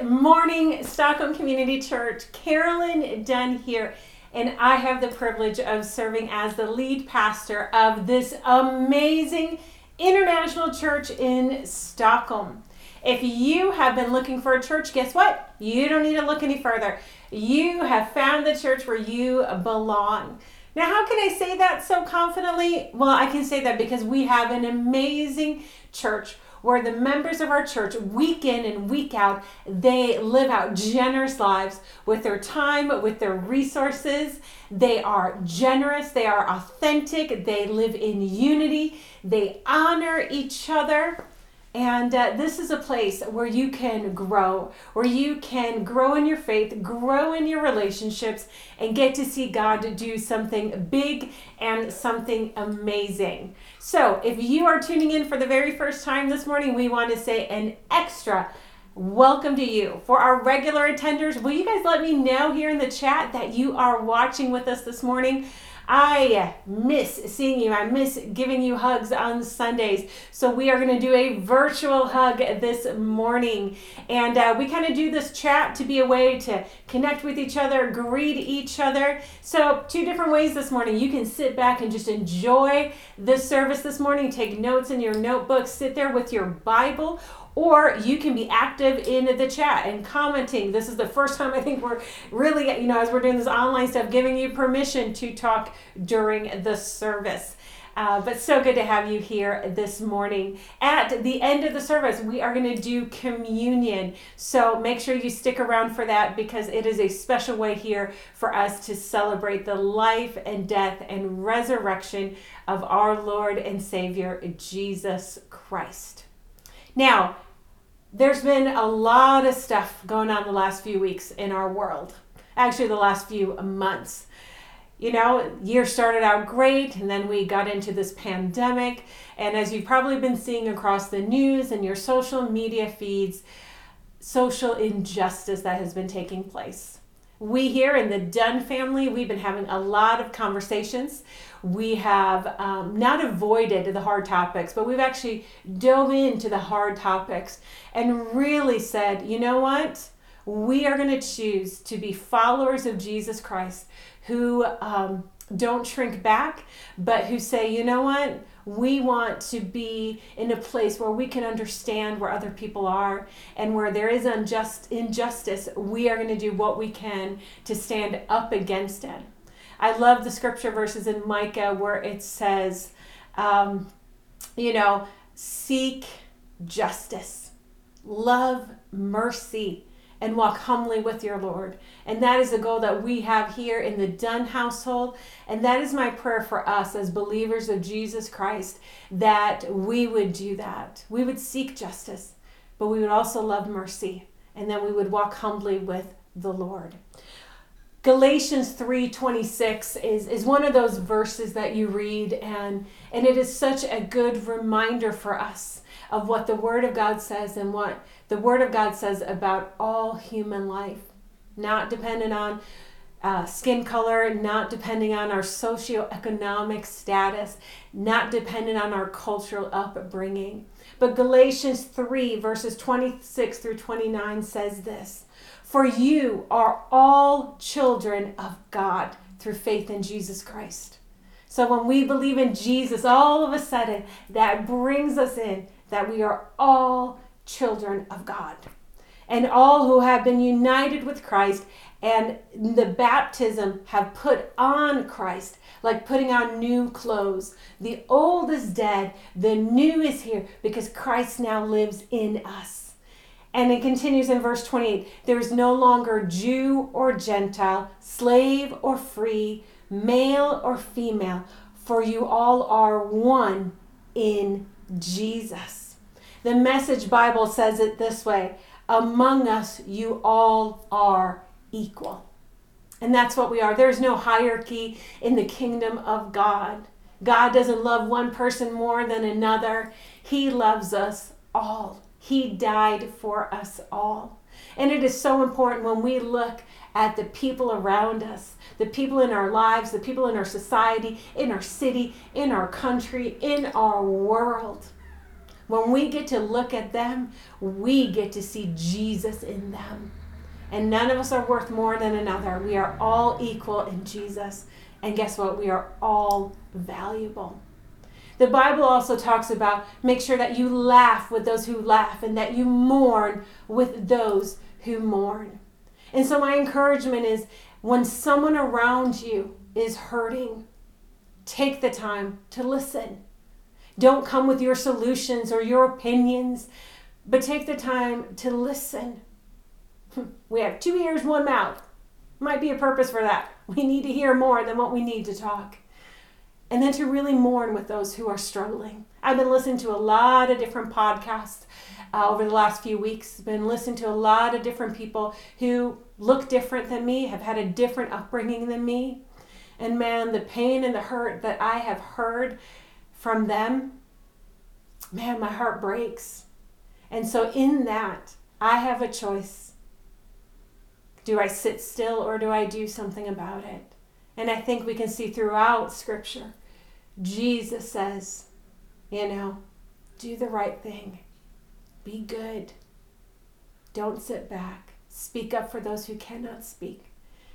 Good morning, Stockholm Community Church. Carolyn Dunn here, and I have the privilege of serving as the lead pastor of this amazing international church in Stockholm. If you have been looking for a church, guess what? You don't need to look any further. You have found the church where you belong. Now, how can I say that so confidently? Well, I can say that because we have an amazing church where the members of our church, week in and week out, they live out generous lives with their time, with their resources. They are generous, they are authentic, they live in unity, they honor each other. And uh, this is a place where you can grow, where you can grow in your faith, grow in your relationships, and get to see God do something big and something amazing. So, if you are tuning in for the very first time this morning, we want to say an extra welcome to you. For our regular attenders, will you guys let me know here in the chat that you are watching with us this morning? I miss seeing you. I miss giving you hugs on Sundays. So we are going to do a virtual hug this morning. And uh, we kind of do this chat to be a way to connect with each other, greet each other. So, two different ways this morning. You can sit back and just enjoy this service this morning, take notes in your notebook, sit there with your Bible or you can be active in the chat and commenting. This is the first time I think we're really, you know, as we're doing this online stuff, giving you permission to talk during the service. Uh, but so good to have you here this morning. At the end of the service, we are going to do communion. So make sure you stick around for that because it is a special way here for us to celebrate the life and death and resurrection of our Lord and Savior, Jesus Christ. Now, there's been a lot of stuff going on the last few weeks in our world. Actually, the last few months. You know, year started out great, and then we got into this pandemic. And as you've probably been seeing across the news and your social media feeds, social injustice that has been taking place. We here in the Dunn family, we've been having a lot of conversations we have um, not avoided the hard topics, but we've actually dove into the hard topics and really said, you know what? We are going to choose to be followers of Jesus Christ who um, don't shrink back, but who say, you know what? We want to be in a place where we can understand where other people are and where there is unjust injustice. We are going to do what we can to stand up against it. I love the scripture verses in Micah where it says, um, you know, seek justice, love mercy, and walk humbly with your Lord. And that is the goal that we have here in the Dunn household. And that is my prayer for us as believers of Jesus Christ that we would do that. We would seek justice, but we would also love mercy. And then we would walk humbly with the Lord. Galatians 3:26 is is one of those verses that you read and and it is such a good reminder for us of what the word of God says and what the word of God says about all human life not dependent on uh, skin color, not depending on our socioeconomic status, not dependent on our cultural upbringing. But Galatians 3, verses 26 through 29 says this for you are all children of God through faith in Jesus Christ. So when we believe in Jesus, all of a sudden that brings us in that we are all children of God. And all who have been united with Christ and the baptism have put on Christ, like putting on new clothes. The old is dead, the new is here because Christ now lives in us. And it continues in verse 28 there is no longer Jew or Gentile, slave or free, male or female, for you all are one in Jesus. The Message Bible says it this way Among us, you all are equal. And that's what we are. There's no hierarchy in the kingdom of God. God doesn't love one person more than another, He loves us all. He died for us all. And it is so important when we look at the people around us, the people in our lives, the people in our society, in our city, in our country, in our world. When we get to look at them, we get to see Jesus in them. And none of us are worth more than another. We are all equal in Jesus. And guess what? We are all valuable. The Bible also talks about make sure that you laugh with those who laugh and that you mourn with those who mourn. And so, my encouragement is when someone around you is hurting, take the time to listen. Don't come with your solutions or your opinions, but take the time to listen. We have two ears, one mouth. Might be a purpose for that. We need to hear more than what we need to talk. And then to really mourn with those who are struggling. I've been listening to a lot of different podcasts uh, over the last few weeks. Been listening to a lot of different people who look different than me, have had a different upbringing than me. And man, the pain and the hurt that I have heard from them, man, my heart breaks. And so, in that, I have a choice. Do I sit still or do I do something about it? And I think we can see throughout Scripture, Jesus says, you know, do the right thing, be good, don't sit back, speak up for those who cannot speak.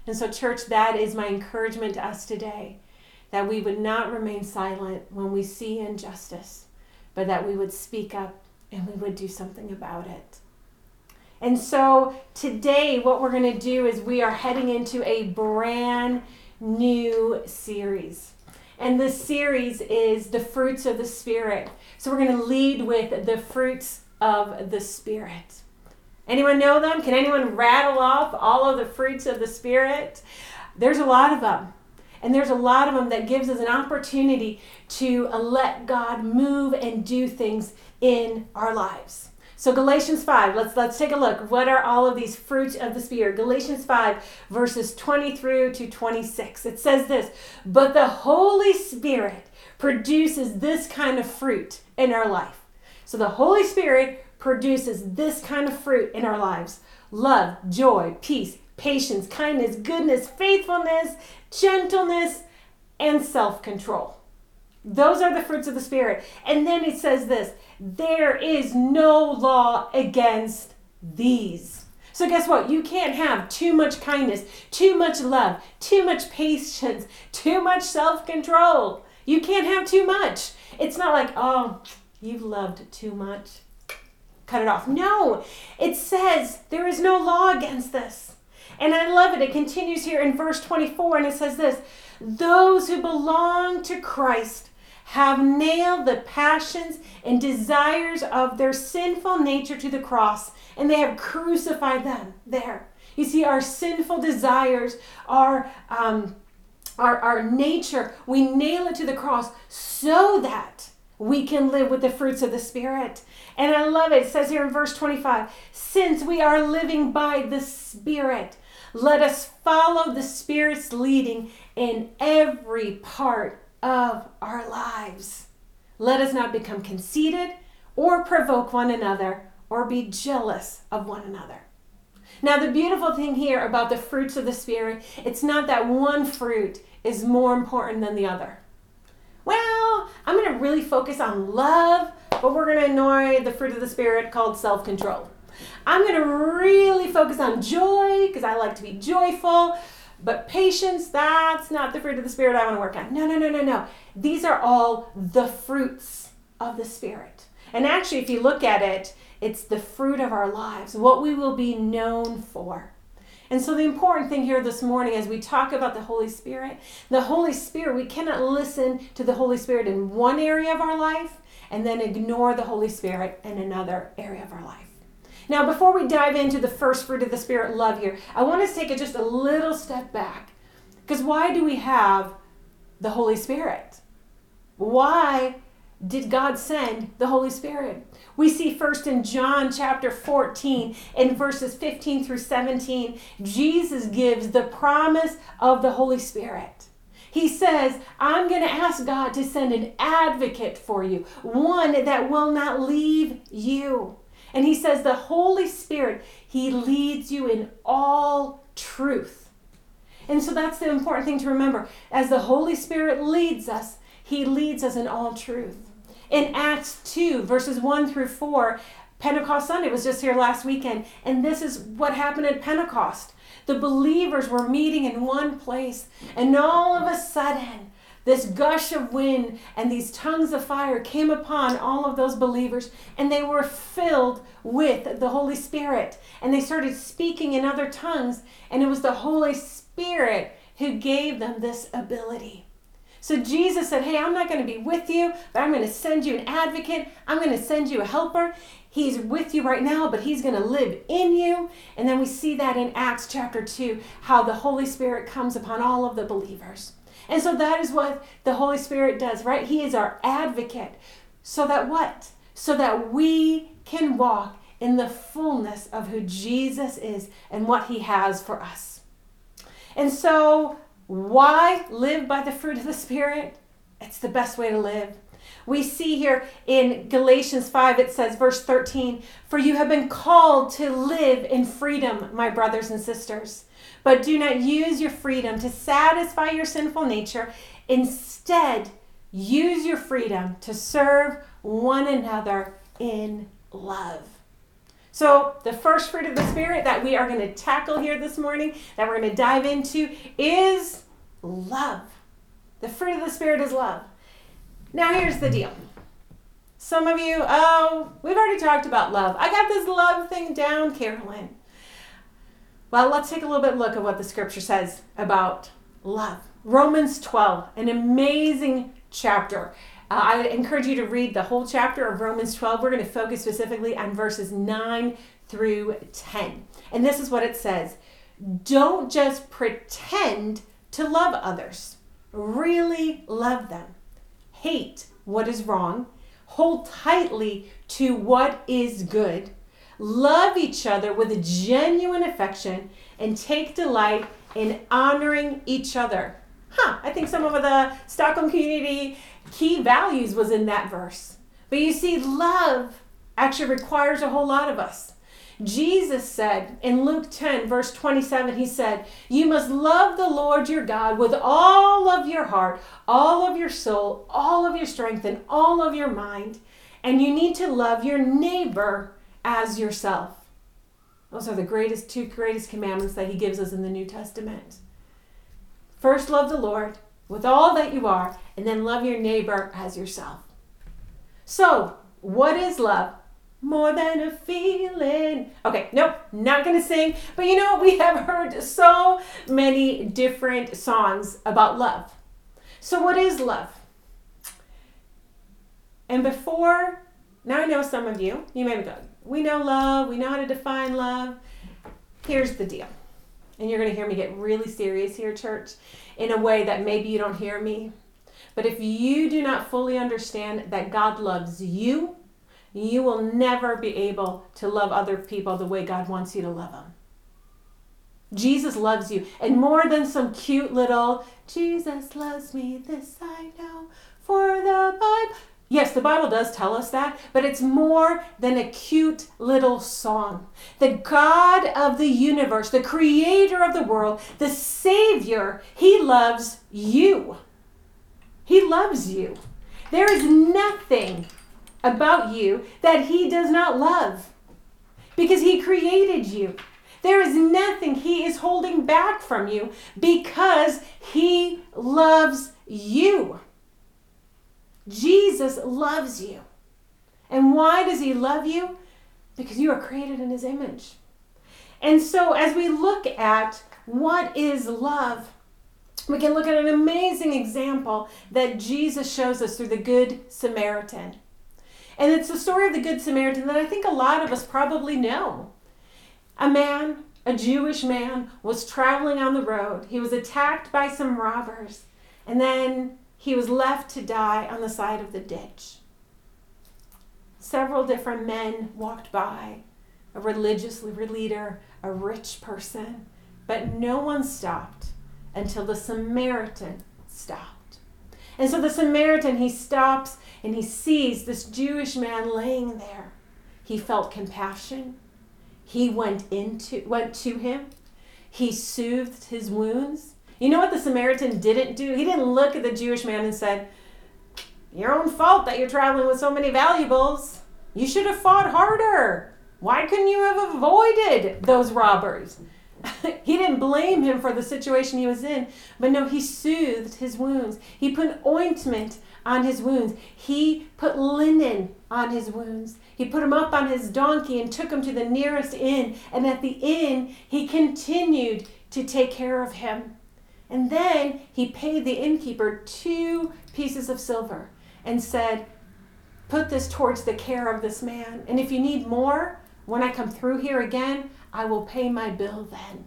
And so, church, that is my encouragement to us today that we would not remain silent when we see injustice, but that we would speak up and we would do something about it. And so, today, what we're going to do is we are heading into a brand new series. And this series is the fruits of the Spirit. So, we're going to lead with the fruits of the Spirit. Anyone know them? Can anyone rattle off all of the fruits of the Spirit? There's a lot of them. And there's a lot of them that gives us an opportunity to let God move and do things in our lives. So Galatians 5, let's let's take a look. What are all of these fruits of the spirit? Galatians 5 verses 20 through to 26. It says this, "But the Holy Spirit produces this kind of fruit in our life." So the Holy Spirit produces this kind of fruit in our lives love, joy, peace, patience, kindness, goodness, faithfulness, gentleness, and self control. Those are the fruits of the Spirit. And then it says this there is no law against these. So, guess what? You can't have too much kindness, too much love, too much patience, too much self control. You can't have too much. It's not like, oh, you've loved too much cut it off. No, it says there is no law against this. And I love it. It continues here in verse 24 and it says this Those who belong to Christ have nailed the passions and desires of their sinful nature to the cross, and they have crucified them there. You see, our sinful desires, our, um, our, our nature, we nail it to the cross so that we can live with the fruits of the Spirit. And I love it. It says here in verse 25 since we are living by the Spirit, let us follow the Spirit's leading in every part of our lives. Let us not become conceited or provoke one another or be jealous of one another. Now, the beautiful thing here about the fruits of the Spirit, it's not that one fruit is more important than the other. Well, I'm going to really focus on love but we're going to ignore the fruit of the Spirit called self control. I'm going to really focus on joy because I like to be joyful. But patience, that's not the fruit of the Spirit I want to work on. No, no, no, no, no. These are all the fruits of the Spirit. And actually, if you look at it, it's the fruit of our lives, what we will be known for. And so, the important thing here this morning, as we talk about the Holy Spirit, the Holy Spirit, we cannot listen to the Holy Spirit in one area of our life and then ignore the Holy Spirit in another area of our life. Now, before we dive into the first fruit of the Spirit, love here, I want us to take it just a little step back. Because why do we have the Holy Spirit? Why did God send the Holy Spirit? We see first in John chapter 14, in verses 15 through 17, Jesus gives the promise of the Holy Spirit. He says, I'm going to ask God to send an advocate for you, one that will not leave you. And he says, the Holy Spirit, he leads you in all truth. And so that's the important thing to remember. As the Holy Spirit leads us, he leads us in all truth. In Acts 2, verses 1 through 4, Pentecost Sunday was just here last weekend, and this is what happened at Pentecost. The believers were meeting in one place, and all of a sudden, this gush of wind and these tongues of fire came upon all of those believers, and they were filled with the Holy Spirit. And they started speaking in other tongues, and it was the Holy Spirit who gave them this ability. So Jesus said, Hey, I'm not going to be with you, but I'm going to send you an advocate. I'm going to send you a helper. He's with you right now, but he's going to live in you. And then we see that in Acts chapter 2, how the Holy Spirit comes upon all of the believers. And so that is what the Holy Spirit does, right? He is our advocate. So that what? So that we can walk in the fullness of who Jesus is and what he has for us. And so, why live by the fruit of the Spirit? It's the best way to live. We see here in Galatians 5, it says, verse 13, For you have been called to live in freedom, my brothers and sisters. But do not use your freedom to satisfy your sinful nature. Instead, use your freedom to serve one another in love. So, the first fruit of the Spirit that we are going to tackle here this morning, that we're going to dive into, is love. The fruit of the Spirit is love. Now, here's the deal. Some of you, oh, we've already talked about love. I got this love thing down, Carolyn. Well, let's take a little bit look at what the scripture says about love. Romans 12, an amazing chapter. Uh, I encourage you to read the whole chapter of Romans 12. We're going to focus specifically on verses 9 through 10. And this is what it says Don't just pretend to love others, really love them hate what is wrong, hold tightly to what is good, love each other with a genuine affection, and take delight in honoring each other. Huh, I think some of the Stockholm community key values was in that verse. But you see, love actually requires a whole lot of us. Jesus said in Luke 10, verse 27, he said, You must love the Lord your God with all of your heart, all of your soul, all of your strength, and all of your mind. And you need to love your neighbor as yourself. Those are the greatest two greatest commandments that he gives us in the New Testament. First, love the Lord with all that you are, and then love your neighbor as yourself. So, what is love? more than a feeling. Okay, nope, not gonna sing. But you know, we have heard so many different songs about love. So, what is love? And before, now I know some of you, you may be going, we know love, we know how to define love. Here's the deal. And you're going to hear me get really serious here, church, in a way that maybe you don't hear me. But if you do not fully understand that God loves you, you will never be able to love other people the way God wants you to love them. Jesus loves you. And more than some cute little, Jesus loves me, this I know, for the Bible. Yes, the Bible does tell us that, but it's more than a cute little song. The God of the universe, the creator of the world, the Savior, He loves you. He loves you. There is nothing about you that He does not love because He created you. There is nothing He is holding back from you because He loves you. Jesus loves you. And why does He love you? Because you are created in His image. And so, as we look at what is love, we can look at an amazing example that Jesus shows us through the Good Samaritan. And it's the story of the Good Samaritan that I think a lot of us probably know. A man, a Jewish man, was traveling on the road. He was attacked by some robbers, and then he was left to die on the side of the ditch. Several different men walked by a religious leader, a rich person, but no one stopped until the Samaritan stopped. And so the Samaritan, he stops and he sees this Jewish man laying there. He felt compassion. He went into went to him. He soothed his wounds. You know what the Samaritan didn't do? He didn't look at the Jewish man and said, your own fault that you're traveling with so many valuables. You should have fought harder. Why couldn't you have avoided those robbers? he didn't blame him for the situation he was in, but no, he soothed his wounds. He put ointment on his wounds. He put linen on his wounds. He put him up on his donkey and took him to the nearest inn. And at the inn, he continued to take care of him. And then he paid the innkeeper two pieces of silver and said, Put this towards the care of this man. And if you need more, when I come through here again, I will pay my bill then.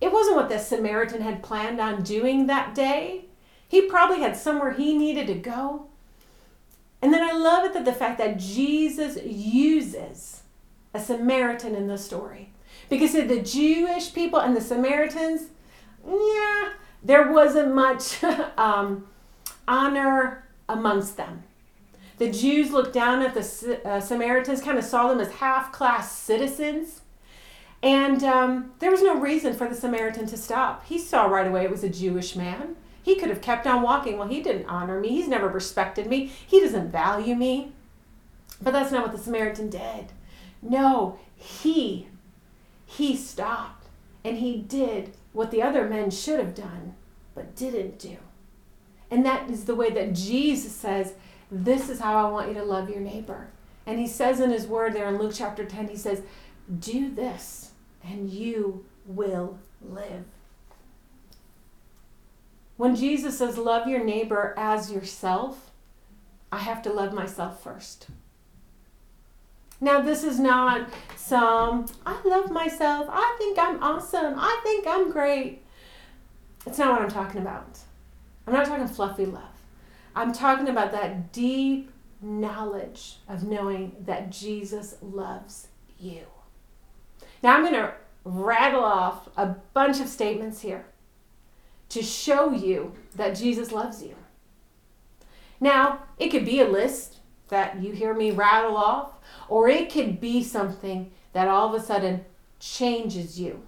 It wasn't what the Samaritan had planned on doing that day. He probably had somewhere he needed to go. And then I love it that the fact that Jesus uses a Samaritan in the story. Because the Jewish people and the Samaritans, yeah, there wasn't much um, honor amongst them. The Jews looked down at the uh, Samaritans, kind of saw them as half class citizens. And um, there was no reason for the Samaritan to stop. He saw right away it was a Jewish man. He could have kept on walking. Well, he didn't honor me. He's never respected me. He doesn't value me. But that's not what the Samaritan did. No, he he stopped and he did what the other men should have done but didn't do. And that is the way that Jesus says, This is how I want you to love your neighbor. And he says in his word there in Luke chapter 10, he says, Do this and you will live. When Jesus says, Love your neighbor as yourself, I have to love myself first. Now, this is not some, I love myself, I think I'm awesome, I think I'm great. It's not what I'm talking about. I'm not talking fluffy love. I'm talking about that deep knowledge of knowing that Jesus loves you. Now, I'm going to rattle off a bunch of statements here to show you that Jesus loves you. Now, it could be a list that you hear me rattle off, or it could be something that all of a sudden changes you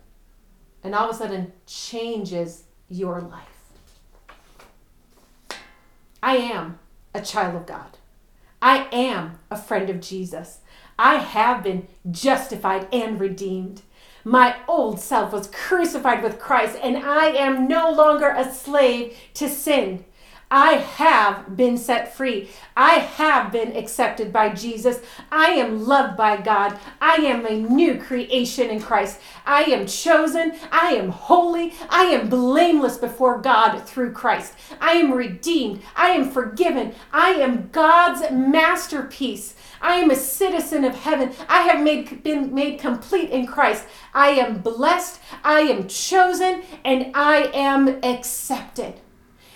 and all of a sudden changes your life. I am a child of God. I am a friend of Jesus. I have been justified and redeemed. My old self was crucified with Christ, and I am no longer a slave to sin. I have been set free. I have been accepted by Jesus. I am loved by God. I am a new creation in Christ. I am chosen. I am holy. I am blameless before God through Christ. I am redeemed. I am forgiven. I am God's masterpiece. I am a citizen of heaven. I have made, been made complete in Christ. I am blessed. I am chosen. And I am accepted.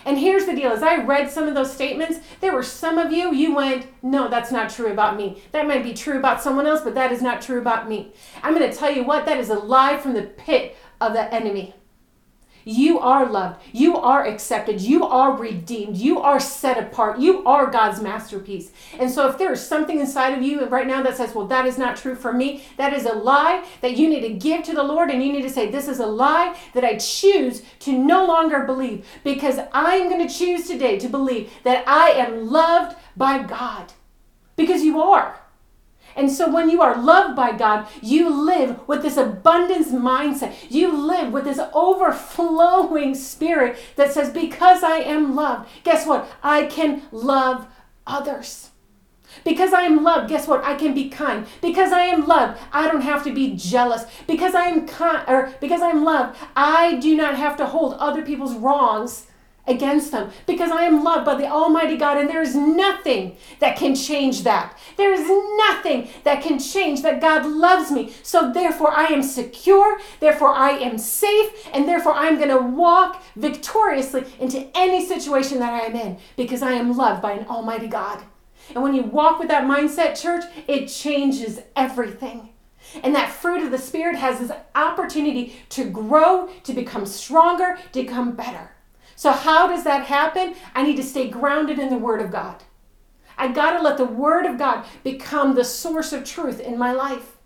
And here's the deal as I read some of those statements, there were some of you, you went, No, that's not true about me. That might be true about someone else, but that is not true about me. I'm going to tell you what, that is a lie from the pit of the enemy. You are loved. You are accepted. You are redeemed. You are set apart. You are God's masterpiece. And so, if there is something inside of you right now that says, Well, that is not true for me, that is a lie that you need to give to the Lord. And you need to say, This is a lie that I choose to no longer believe because I'm going to choose today to believe that I am loved by God. Because you are. And so when you are loved by God, you live with this abundance mindset. You live with this overflowing spirit that says, Because I am loved, guess what? I can love others. Because I am loved, guess what? I can be kind. Because I am loved, I don't have to be jealous. Because I am kind or because I'm loved, I do not have to hold other people's wrongs against them because I am loved by the Almighty God, and there is nothing that can change that. There is nothing that can change that God loves me. So, therefore, I am secure, therefore, I am safe, and therefore, I'm going to walk victoriously into any situation that I am in because I am loved by an Almighty God. And when you walk with that mindset, church, it changes everything. And that fruit of the Spirit has this opportunity to grow, to become stronger, to become better. So, how does that happen? I need to stay grounded in the Word of God. I got to let the Word of God become the source of truth in my life.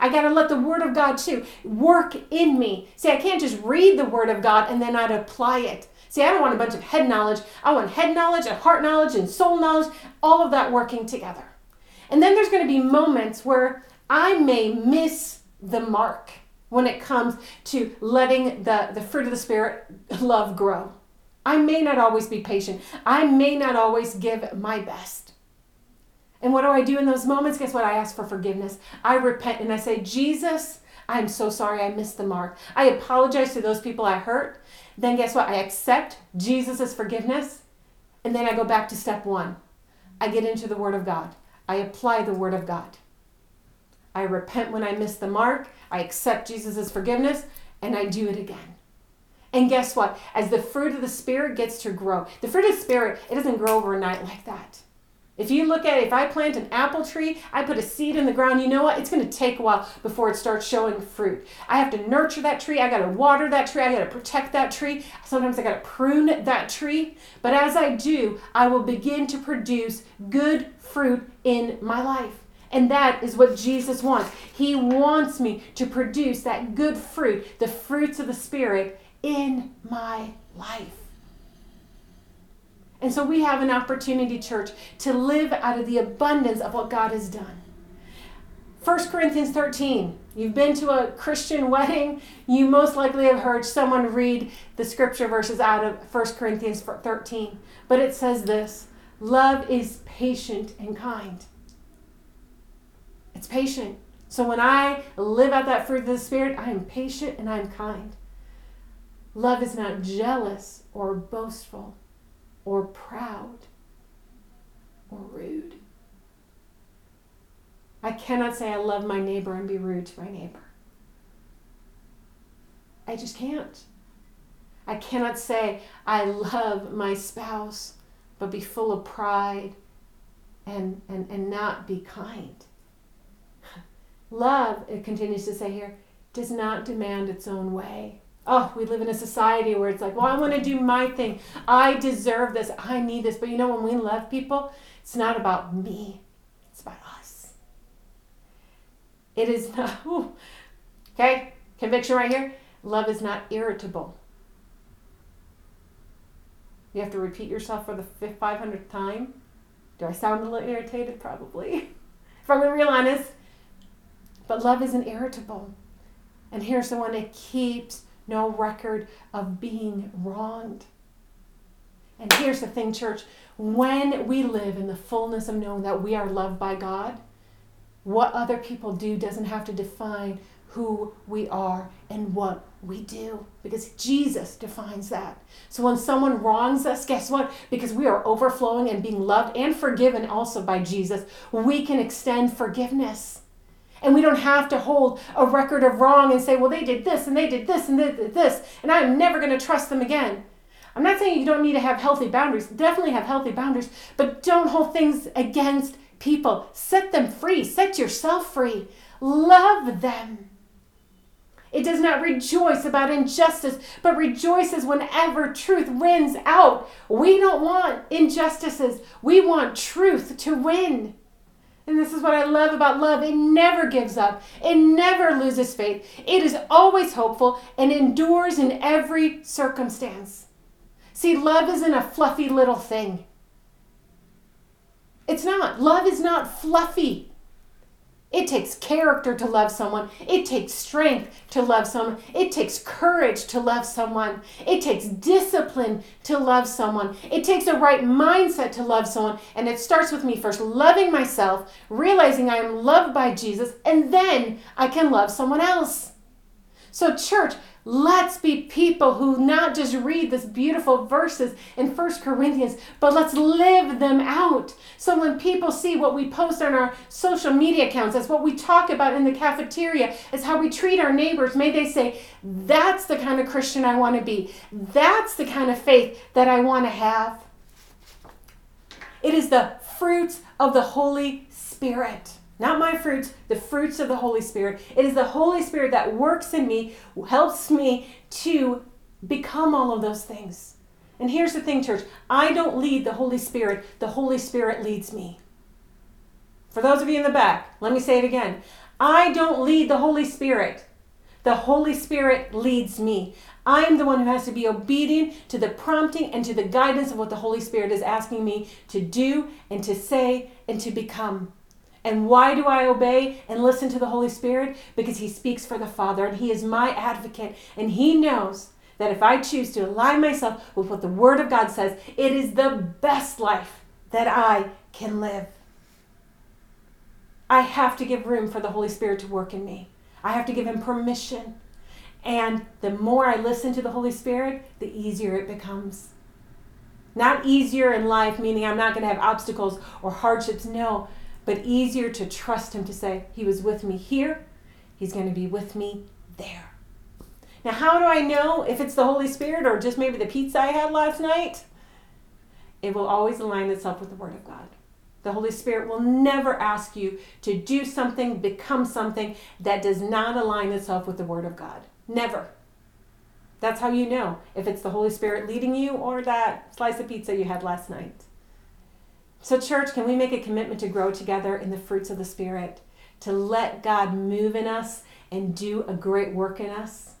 I got to let the Word of God too work in me. See, I can't just read the Word of God and then not apply it. See, I don't want a bunch of head knowledge. I want head knowledge and heart knowledge and soul knowledge, all of that working together. And then there's going to be moments where I may miss the mark when it comes to letting the, the fruit of the Spirit love grow. I may not always be patient. I may not always give my best. And what do I do in those moments? Guess what? I ask for forgiveness. I repent and I say, Jesus, I'm so sorry I missed the mark. I apologize to those people I hurt. Then guess what? I accept Jesus' forgiveness. And then I go back to step one. I get into the Word of God. I apply the Word of God. I repent when I miss the mark. I accept Jesus' forgiveness. And I do it again. And guess what? As the fruit of the Spirit gets to grow, the fruit of the Spirit, it doesn't grow overnight like that. If you look at it, if I plant an apple tree, I put a seed in the ground, you know what? It's going to take a while before it starts showing fruit. I have to nurture that tree. I got to water that tree. I got to protect that tree. Sometimes I got to prune that tree. But as I do, I will begin to produce good fruit in my life. And that is what Jesus wants. He wants me to produce that good fruit, the fruits of the Spirit in my life. And so we have an opportunity, church, to live out of the abundance of what God has done. 1 Corinthians 13. You've been to a Christian wedding. You most likely have heard someone read the scripture verses out of 1 Corinthians 13. But it says this Love is patient and kind. It's patient. So when I live out that fruit of the Spirit, I am patient and I'm kind. Love is not jealous or boastful or proud or rude. I cannot say I love my neighbor and be rude to my neighbor. I just can't. I cannot say I love my spouse but be full of pride and, and, and not be kind. Love, it continues to say here, does not demand its own way. Oh, we live in a society where it's like, well, I want to do my thing. I deserve this. I need this. But you know, when we love people, it's not about me, it's about us. It is not, ooh, okay, conviction right here. Love is not irritable. You have to repeat yourself for the 500th time. Do I sound a little irritated? Probably. if I'm real honest. But love isn't irritable. And here's the one that keeps no record of being wronged. And here's the thing, church when we live in the fullness of knowing that we are loved by God, what other people do doesn't have to define who we are and what we do because Jesus defines that. So when someone wrongs us, guess what? Because we are overflowing and being loved and forgiven also by Jesus, we can extend forgiveness. And we don't have to hold a record of wrong and say, well, they did this and they did this and they did this, and I'm never going to trust them again. I'm not saying you don't need to have healthy boundaries. Definitely have healthy boundaries, but don't hold things against people. Set them free. Set yourself free. Love them. It does not rejoice about injustice, but rejoices whenever truth wins out. We don't want injustices. We want truth to win. And this is what I love about love. It never gives up, it never loses faith. It is always hopeful and endures in every circumstance. See, love isn't a fluffy little thing. It's not. Love is not fluffy. It takes character to love someone. It takes strength to love someone. It takes courage to love someone. It takes discipline to love someone. It takes a right mindset to love someone. And it starts with me first loving myself, realizing I am loved by Jesus, and then I can love someone else. So, church, Let's be people who not just read this beautiful verses in First Corinthians, but let's live them out. So when people see what we post on our social media accounts, as what we talk about in the cafeteria, as how we treat our neighbors, may they say, that's the kind of Christian I want to be. That's the kind of faith that I want to have. It is the fruits of the Holy Spirit. Not my fruits, the fruits of the Holy Spirit. It is the Holy Spirit that works in me, helps me to become all of those things. And here's the thing, church I don't lead the Holy Spirit, the Holy Spirit leads me. For those of you in the back, let me say it again. I don't lead the Holy Spirit. The Holy Spirit leads me. I am the one who has to be obedient to the prompting and to the guidance of what the Holy Spirit is asking me to do and to say and to become. And why do I obey and listen to the Holy Spirit? Because He speaks for the Father and He is my advocate. And He knows that if I choose to align myself with what the Word of God says, it is the best life that I can live. I have to give room for the Holy Spirit to work in me. I have to give Him permission. And the more I listen to the Holy Spirit, the easier it becomes. Not easier in life, meaning I'm not going to have obstacles or hardships, no, but easier to trust Him to say, He was with me here, He's going to be with me there. Now, how do I know if it's the Holy Spirit or just maybe the pizza I had last night? It will always align itself with the Word of God. The Holy Spirit will never ask you to do something, become something that does not align itself with the Word of God. Never. That's how you know if it's the Holy Spirit leading you or that slice of pizza you had last night. So, church, can we make a commitment to grow together in the fruits of the Spirit, to let God move in us and do a great work in us?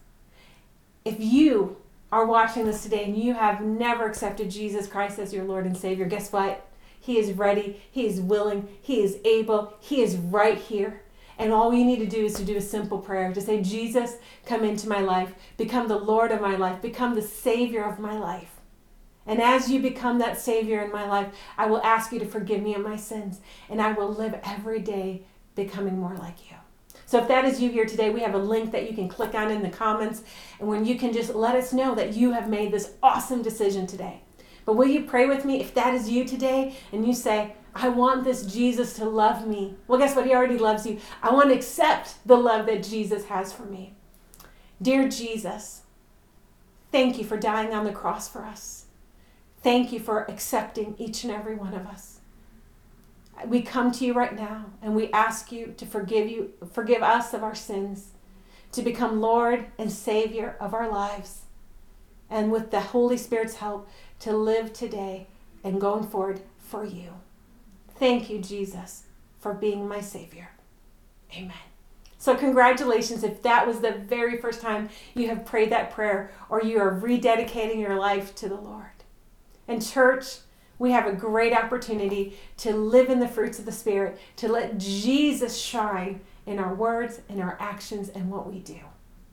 If you are watching this today and you have never accepted Jesus Christ as your Lord and Savior, guess what? He is ready, He is willing, He is able, He is right here. And all we need to do is to do a simple prayer to say, Jesus, come into my life, become the Lord of my life, become the Savior of my life. And as you become that Savior in my life, I will ask you to forgive me of my sins, and I will live every day becoming more like you. So if that is you here today, we have a link that you can click on in the comments, and when you can just let us know that you have made this awesome decision today. But will you pray with me if that is you today and you say, I want this Jesus to love me? Well, guess what? He already loves you. I want to accept the love that Jesus has for me. Dear Jesus, thank you for dying on the cross for us. Thank you for accepting each and every one of us. We come to you right now and we ask you to forgive you, forgive us of our sins, to become Lord and Savior of our lives. And with the Holy Spirit's help, to live today and going forward for you. Thank you, Jesus, for being my Savior. Amen. So, congratulations if that was the very first time you have prayed that prayer or you are rededicating your life to the Lord. And, church, we have a great opportunity to live in the fruits of the Spirit, to let Jesus shine in our words, in our actions, and what we do.